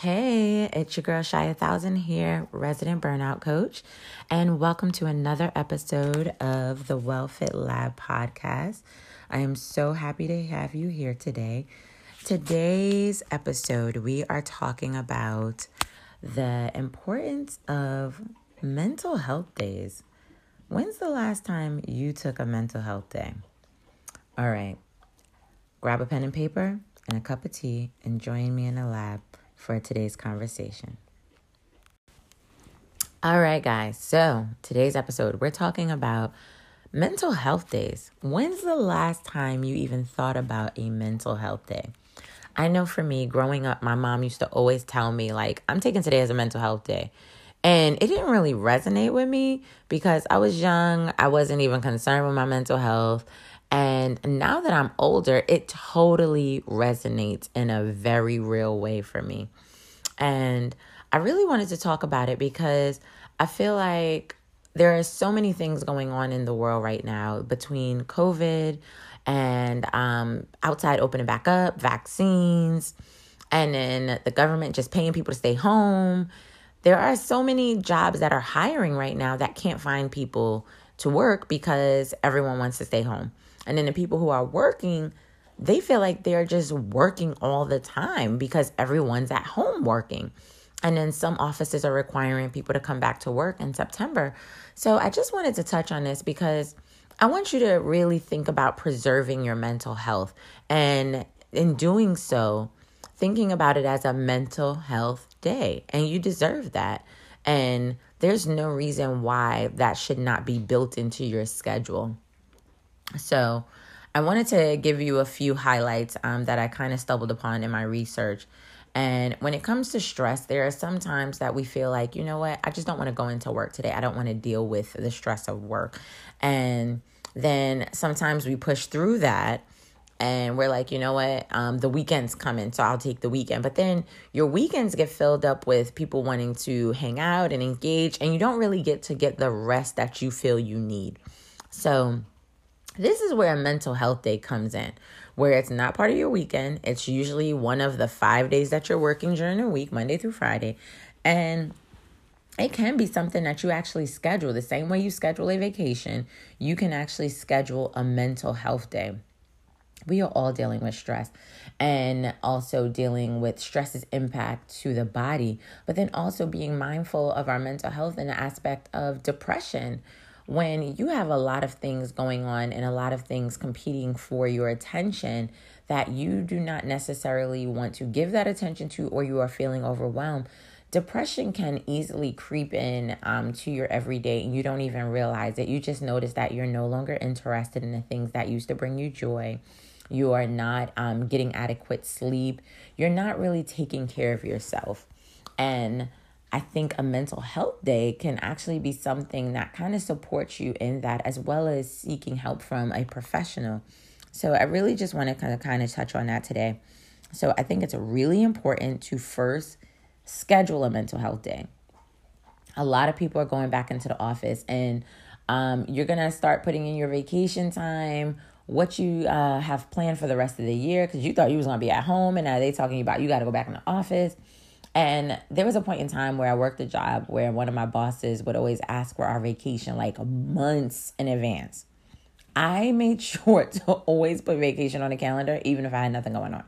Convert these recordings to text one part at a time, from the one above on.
Hey, it's your girl Shy a Thousand here, resident burnout coach, and welcome to another episode of the Well Fit Lab podcast. I am so happy to have you here today. Today's episode, we are talking about the importance of mental health days. When's the last time you took a mental health day? All right, grab a pen and paper and a cup of tea and join me in the lab for today's conversation. All right, guys, so today's episode, we're talking about mental health days. When's the last time you even thought about a mental health day? I know for me, growing up, my mom used to always tell me, like, I'm taking today as a mental health day. And it didn't really resonate with me because I was young. I wasn't even concerned with my mental health. And now that I'm older, it totally resonates in a very real way for me. And I really wanted to talk about it because I feel like there are so many things going on in the world right now between COVID and um, outside opening back up, vaccines, and then the government just paying people to stay home. There are so many jobs that are hiring right now that can't find people to work because everyone wants to stay home. And then the people who are working, they feel like they're just working all the time because everyone's at home working. And then some offices are requiring people to come back to work in September. So I just wanted to touch on this because I want you to really think about preserving your mental health. And in doing so, thinking about it as a mental health day. And you deserve that. And there's no reason why that should not be built into your schedule. So, I wanted to give you a few highlights um, that I kind of stumbled upon in my research. And when it comes to stress, there are some times that we feel like, you know what, I just don't want to go into work today. I don't want to deal with the stress of work. And then sometimes we push through that and we're like, you know what, um, the weekend's coming, so I'll take the weekend. But then your weekends get filled up with people wanting to hang out and engage, and you don't really get to get the rest that you feel you need. So, this is where a mental health day comes in, where it's not part of your weekend. It's usually one of the five days that you're working during the week, Monday through Friday. And it can be something that you actually schedule. The same way you schedule a vacation, you can actually schedule a mental health day. We are all dealing with stress and also dealing with stress's impact to the body, but then also being mindful of our mental health in the aspect of depression when you have a lot of things going on and a lot of things competing for your attention that you do not necessarily want to give that attention to or you are feeling overwhelmed depression can easily creep in um, to your everyday and you don't even realize it. You just notice that you're no longer interested in the things that used to bring you joy. You are not um, getting adequate sleep. You're not really taking care of yourself. And I think a mental health day can actually be something that kind of supports you in that, as well as seeking help from a professional. So, I really just want to kind of kind of touch on that today. So, I think it's really important to first schedule a mental health day. A lot of people are going back into the office, and um, you're gonna start putting in your vacation time, what you uh, have planned for the rest of the year, because you thought you was gonna be at home, and now they talking about you got to go back in the office and there was a point in time where I worked a job where one of my bosses would always ask for our vacation like months in advance. I made sure to always put vacation on the calendar, even if I had nothing going on.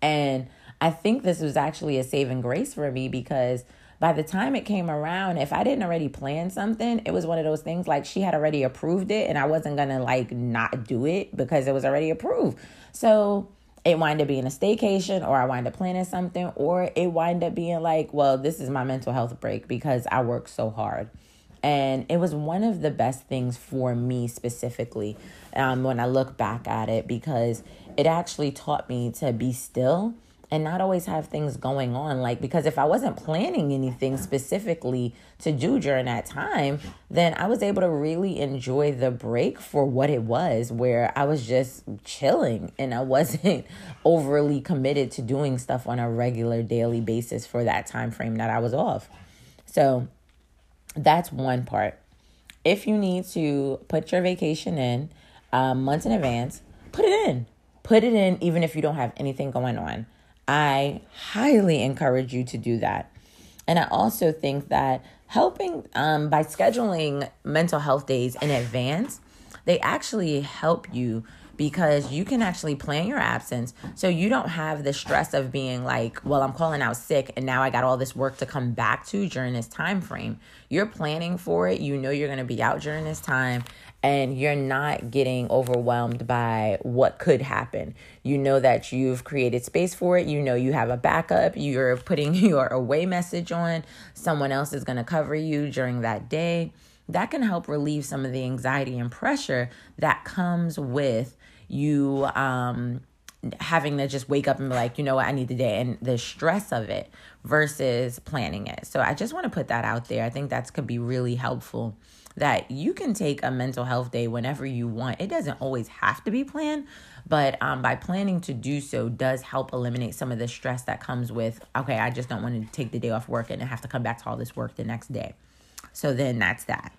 And I think this was actually a saving grace for me because by the time it came around, if I didn't already plan something, it was one of those things like she had already approved it and I wasn't gonna like not do it because it was already approved. So it wind up being a staycation or I wind up planning something or it wind up being like, well, this is my mental health break because I work so hard. And it was one of the best things for me specifically um, when I look back at it because it actually taught me to be still and not always have things going on. Like, because if I wasn't planning anything specifically to do during that time, then I was able to really enjoy the break for what it was, where I was just chilling and I wasn't overly committed to doing stuff on a regular daily basis for that time frame that I was off. So that's one part. If you need to put your vacation in um, months in advance, put it in. Put it in even if you don't have anything going on. I highly encourage you to do that. And I also think that helping um, by scheduling mental health days in advance, they actually help you because you can actually plan your absence. So you don't have the stress of being like well i'm calling out sick and now i got all this work to come back to during this time frame. You're planning for it. You know you're going to be out during this time and you're not getting overwhelmed by what could happen. You know that you've created space for it. You know you have a backup. You're putting your away message on. Someone else is going to cover you during that day. That can help relieve some of the anxiety and pressure that comes with you um having to just wake up and be like, you know what, I need the day and the stress of it versus planning it. So I just want to put that out there. I think that could be really helpful that you can take a mental health day whenever you want. It doesn't always have to be planned, but um, by planning to do so does help eliminate some of the stress that comes with, okay, I just don't want to take the day off work and have to come back to all this work the next day. So then that's that.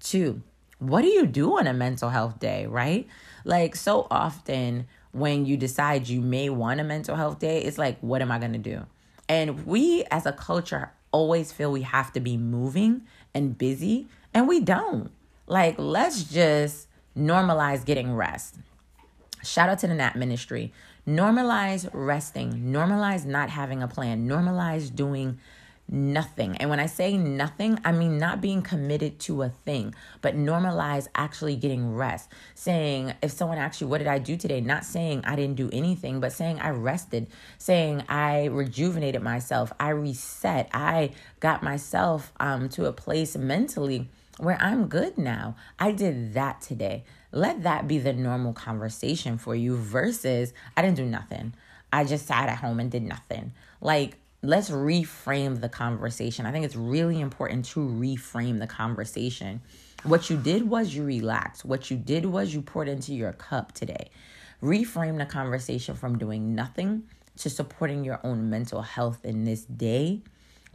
Two, what do you do on a mental health day, right? Like so often when you decide you may want a mental health day, it's like, what am I going to do? And we as a culture always feel we have to be moving and busy and we don't. Like, let's just normalize getting rest. Shout out to the Nap Ministry. Normalize resting. Normalize not having a plan. Normalize doing nothing. And when I say nothing, I mean not being committed to a thing, but normalize actually getting rest. Saying, if someone asks you, What did I do today? Not saying I didn't do anything, but saying I rested, saying I rejuvenated myself, I reset, I got myself um, to a place mentally where I'm good now. I did that today. Let that be the normal conversation for you versus I didn't do nothing. I just sat at home and did nothing. Like, let's reframe the conversation. I think it's really important to reframe the conversation. What you did was you relaxed. What you did was you poured into your cup today. Reframe the conversation from doing nothing to supporting your own mental health in this day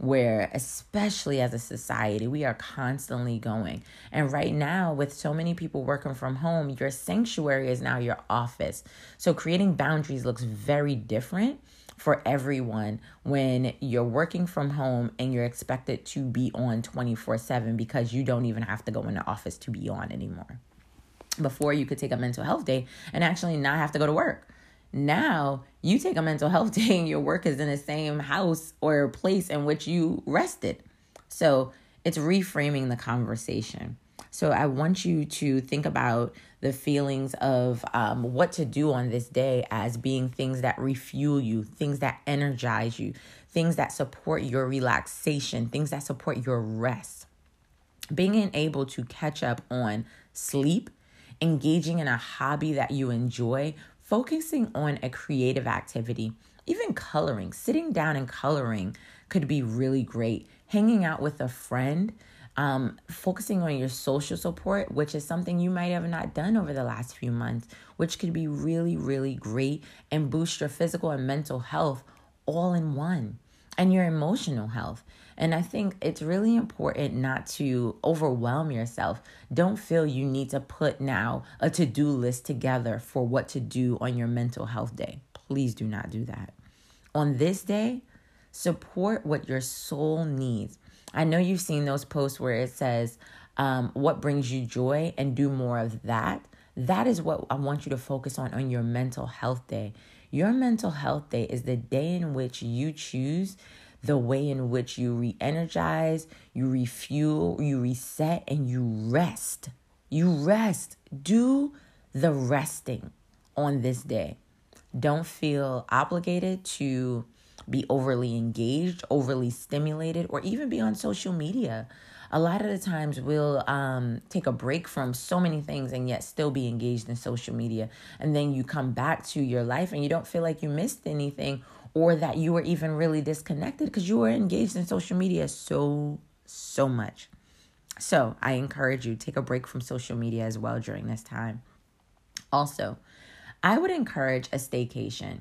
where especially as a society we are constantly going and right now with so many people working from home your sanctuary is now your office so creating boundaries looks very different for everyone when you're working from home and you're expected to be on 24/7 because you don't even have to go in the office to be on anymore. Before you could take a mental health day and actually not have to go to work. Now, you take a mental health day and your work is in the same house or place in which you rested. So, it's reframing the conversation. So I want you to think about the feelings of um, what to do on this day as being things that refuel you, things that energize you, things that support your relaxation, things that support your rest. Being able to catch up on sleep, engaging in a hobby that you enjoy, focusing on a creative activity, even coloring, sitting down and coloring could be really great. Hanging out with a friend um, focusing on your social support, which is something you might have not done over the last few months, which could be really, really great and boost your physical and mental health all in one and your emotional health. And I think it's really important not to overwhelm yourself. Don't feel you need to put now a to do list together for what to do on your mental health day. Please do not do that. On this day, support what your soul needs. I know you've seen those posts where it says, um, What brings you joy? and do more of that. That is what I want you to focus on on your mental health day. Your mental health day is the day in which you choose the way in which you re energize, you refuel, you reset, and you rest. You rest. Do the resting on this day. Don't feel obligated to be overly engaged, overly stimulated, or even be on social media. A lot of the times we'll um, take a break from so many things and yet still be engaged in social media. And then you come back to your life and you don't feel like you missed anything or that you were even really disconnected because you were engaged in social media so, so much. So I encourage you take a break from social media as well during this time. Also, I would encourage a staycation.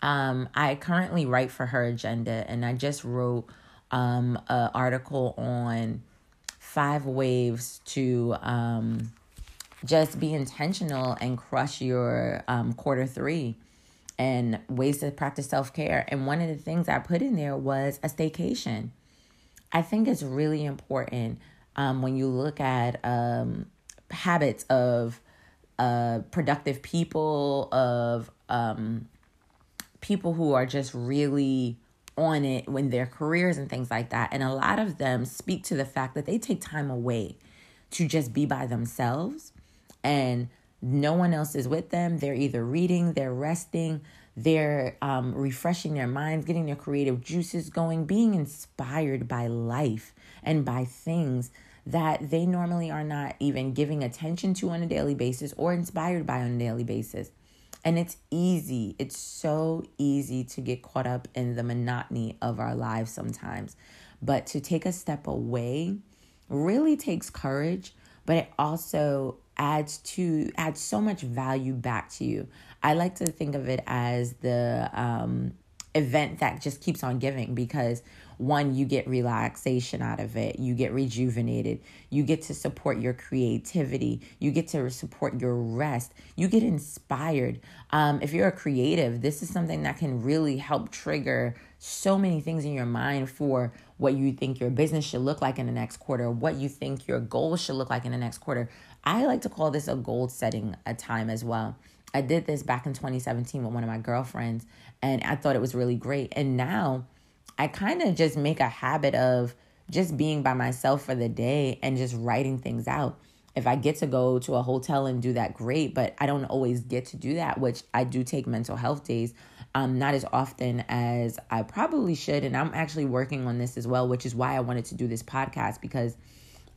Um, I currently write for Her Agenda, and I just wrote um, an article on five ways to um, just be intentional and crush your um, quarter three. and ways to practice self care. And one of the things I put in there was a staycation. I think it's really important um, when you look at um, habits of uh, productive people, of um, people who are just really on it when their careers and things like that. And a lot of them speak to the fact that they take time away to just be by themselves and no one else is with them. They're either reading, they're resting, they're um, refreshing their minds, getting their creative juices going, being inspired by life and by things that they normally are not even giving attention to on a daily basis or inspired by on a daily basis. And it's easy, it's so easy to get caught up in the monotony of our lives sometimes. But to take a step away really takes courage, but it also adds to adds so much value back to you. I like to think of it as the um, event that just keeps on giving because one you get relaxation out of it. You get rejuvenated. You get to support your creativity. You get to support your rest. You get inspired. Um, if you're a creative this is something that can really help trigger so many things in your mind for what you think your business should look like in the next quarter what you think your goals should look like in the next quarter. I like to call this a goal setting a time as well. I did this back in 2017 with one of my girlfriends, and I thought it was really great. And now I kind of just make a habit of just being by myself for the day and just writing things out. If I get to go to a hotel and do that, great, but I don't always get to do that, which I do take mental health days, um, not as often as I probably should. And I'm actually working on this as well, which is why I wanted to do this podcast because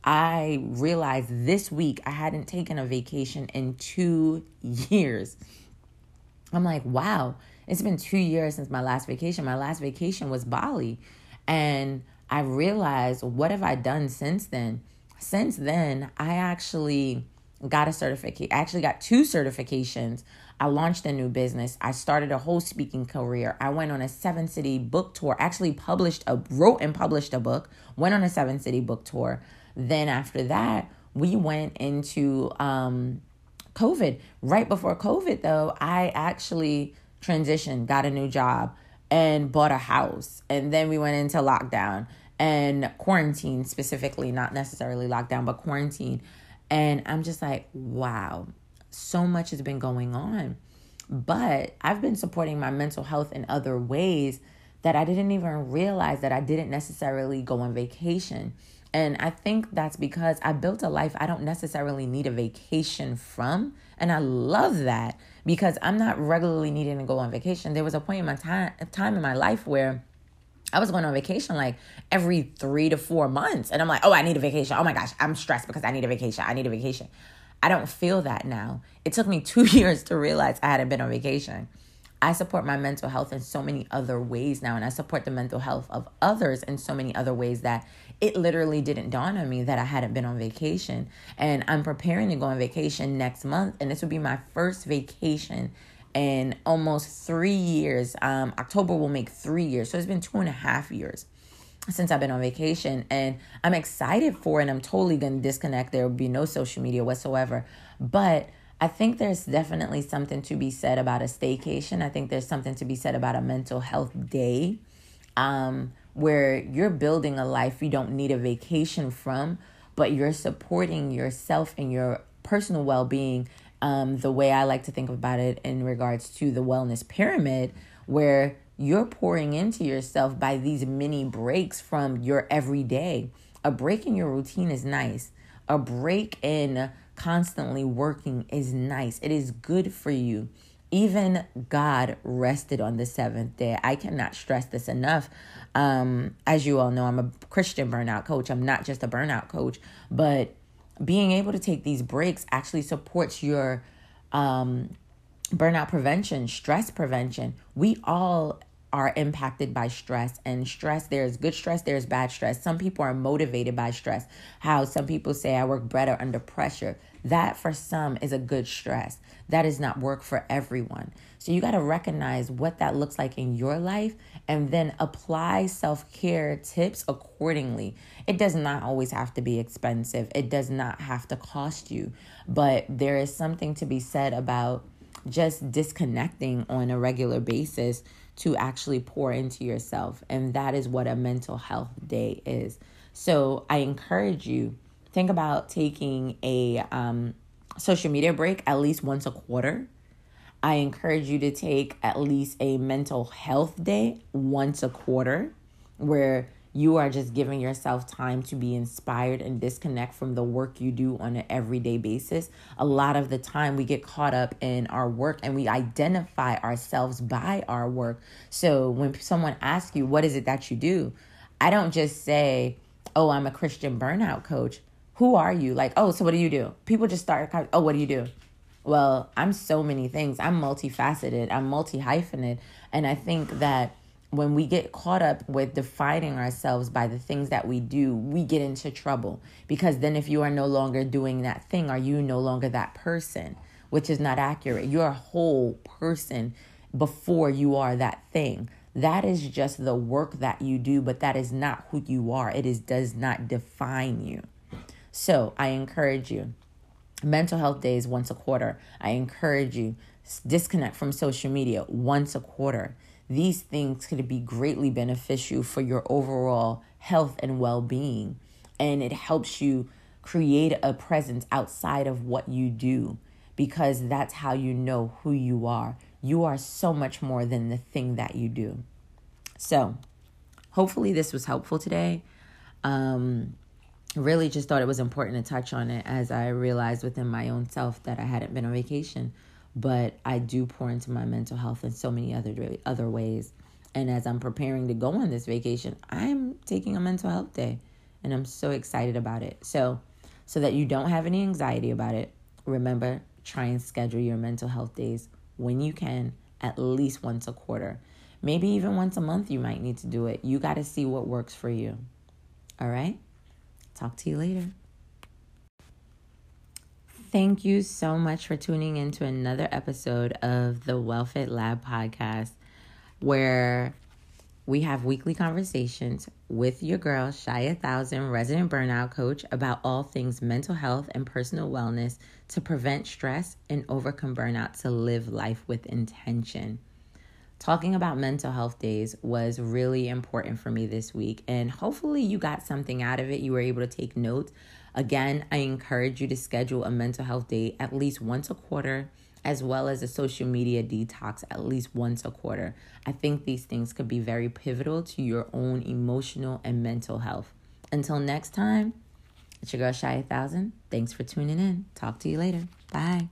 I realized this week I hadn't taken a vacation in two years. I'm like, wow, it's been two years since my last vacation. My last vacation was Bali. And I realized, what have I done since then? Since then, I actually got a certificate. I actually got two certifications. I launched a new business. I started a whole speaking career. I went on a seven city book tour. Actually published a wrote and published a book. Went on a seven city book tour. Then after that, we went into um, COVID. Right before COVID, though, I actually transitioned, got a new job, and bought a house. And then we went into lockdown and quarantine specifically, not necessarily lockdown, but quarantine. And I'm just like, wow, so much has been going on. But I've been supporting my mental health in other ways that I didn't even realize that I didn't necessarily go on vacation. And I think that's because I built a life I don't necessarily need a vacation from. And I love that because I'm not regularly needing to go on vacation. There was a point in my time time in my life where I was going on vacation like every three to four months. And I'm like, oh, I need a vacation. Oh my gosh, I'm stressed because I need a vacation. I need a vacation. I don't feel that now. It took me two years to realize I hadn't been on vacation. I support my mental health in so many other ways now, and I support the mental health of others in so many other ways that it literally didn't dawn on me that I hadn't been on vacation. And I'm preparing to go on vacation next month, and this will be my first vacation in almost three years. Um, October will make three years, so it's been two and a half years since I've been on vacation, and I'm excited for it. And I'm totally gonna disconnect. There will be no social media whatsoever, but I think there's definitely something to be said about a staycation. I think there's something to be said about a mental health day um, where you're building a life you don't need a vacation from, but you're supporting yourself and your personal well being. Um, the way I like to think about it in regards to the wellness pyramid, where you're pouring into yourself by these mini breaks from your everyday. A break in your routine is nice. A break in constantly working is nice. It is good for you. Even God rested on the seventh day. I cannot stress this enough. Um, as you all know, I'm a Christian burnout coach. I'm not just a burnout coach, but being able to take these breaks actually supports your um, burnout prevention, stress prevention. We all are impacted by stress and stress there's good stress there's bad stress. Some people are motivated by stress. How some people say i work better under pressure. That for some is a good stress. That is not work for everyone. So you got to recognize what that looks like in your life and then apply self-care tips accordingly. It does not always have to be expensive. It does not have to cost you. But there is something to be said about just disconnecting on a regular basis to actually pour into yourself. And that is what a mental health day is. So I encourage you, think about taking a um, social media break at least once a quarter. I encourage you to take at least a mental health day once a quarter where you are just giving yourself time to be inspired and disconnect from the work you do on an everyday basis. A lot of the time, we get caught up in our work and we identify ourselves by our work. So when someone asks you, What is it that you do? I don't just say, Oh, I'm a Christian burnout coach. Who are you? Like, oh, so what do you do? People just start, oh, what do you do? Well, I'm so many things. I'm multifaceted, I'm multi hyphenate. And I think that when we get caught up with defining ourselves by the things that we do, we get into trouble. Because then, if you are no longer doing that thing, are you no longer that person? Which is not accurate. You're a whole person before you are that thing. That is just the work that you do, but that is not who you are. It is does not define you. So I encourage you. Mental health days once a quarter. I encourage you disconnect from social media once a quarter these things could be greatly beneficial for your overall health and well being. And it helps you create a presence outside of what you do because that's how you know who you are. You are so much more than the thing that you do. So, hopefully, this was helpful today. Um, really just thought it was important to touch on it as I realized within my own self that I hadn't been on vacation but I do pour into my mental health in so many other other ways. And as I'm preparing to go on this vacation, I'm taking a mental health day and I'm so excited about it. So, so that you don't have any anxiety about it, remember try and schedule your mental health days when you can, at least once a quarter. Maybe even once a month you might need to do it. You got to see what works for you. All right? Talk to you later. Thank you so much for tuning in to another episode of the WellFit Lab podcast, where we have weekly conversations with your girl, Shia Thousand, resident burnout coach, about all things mental health and personal wellness to prevent stress and overcome burnout to live life with intention. Talking about mental health days was really important for me this week, and hopefully, you got something out of it. You were able to take notes Again, I encourage you to schedule a mental health day at least once a quarter, as well as a social media detox at least once a quarter. I think these things could be very pivotal to your own emotional and mental health. Until next time, it's your girl Shy Thousand. Thanks for tuning in. Talk to you later. Bye.